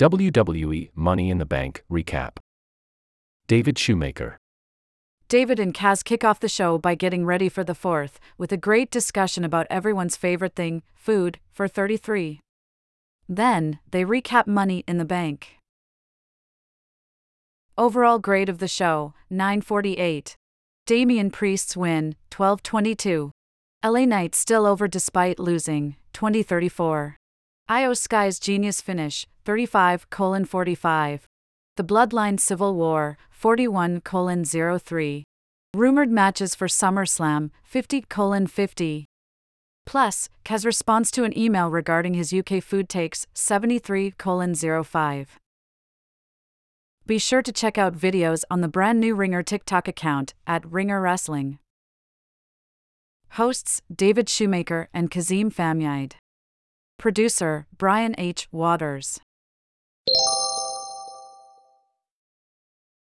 WWE Money in the Bank recap. David Shoemaker. David and Kaz kick off the show by getting ready for the fourth, with a great discussion about everyone's favorite thing, food, for 33. Then, they recap Money in the Bank. Overall grade of the show, 948. Damian Priest's win, 1222. LA Knight still over despite losing, 2034. Iyo Sky's genius finish, 35 colon 45. The Bloodline Civil War, 41 colon 03. Rumored matches for SummerSlam, 50 colon 50. Plus, Kaz response to an email regarding his UK food takes, 73 colon 05. Be sure to check out videos on the brand new Ringer TikTok account at Ringer Wrestling. Hosts David Shoemaker and Kazeem Famuyide. Producer Brian H. Waters.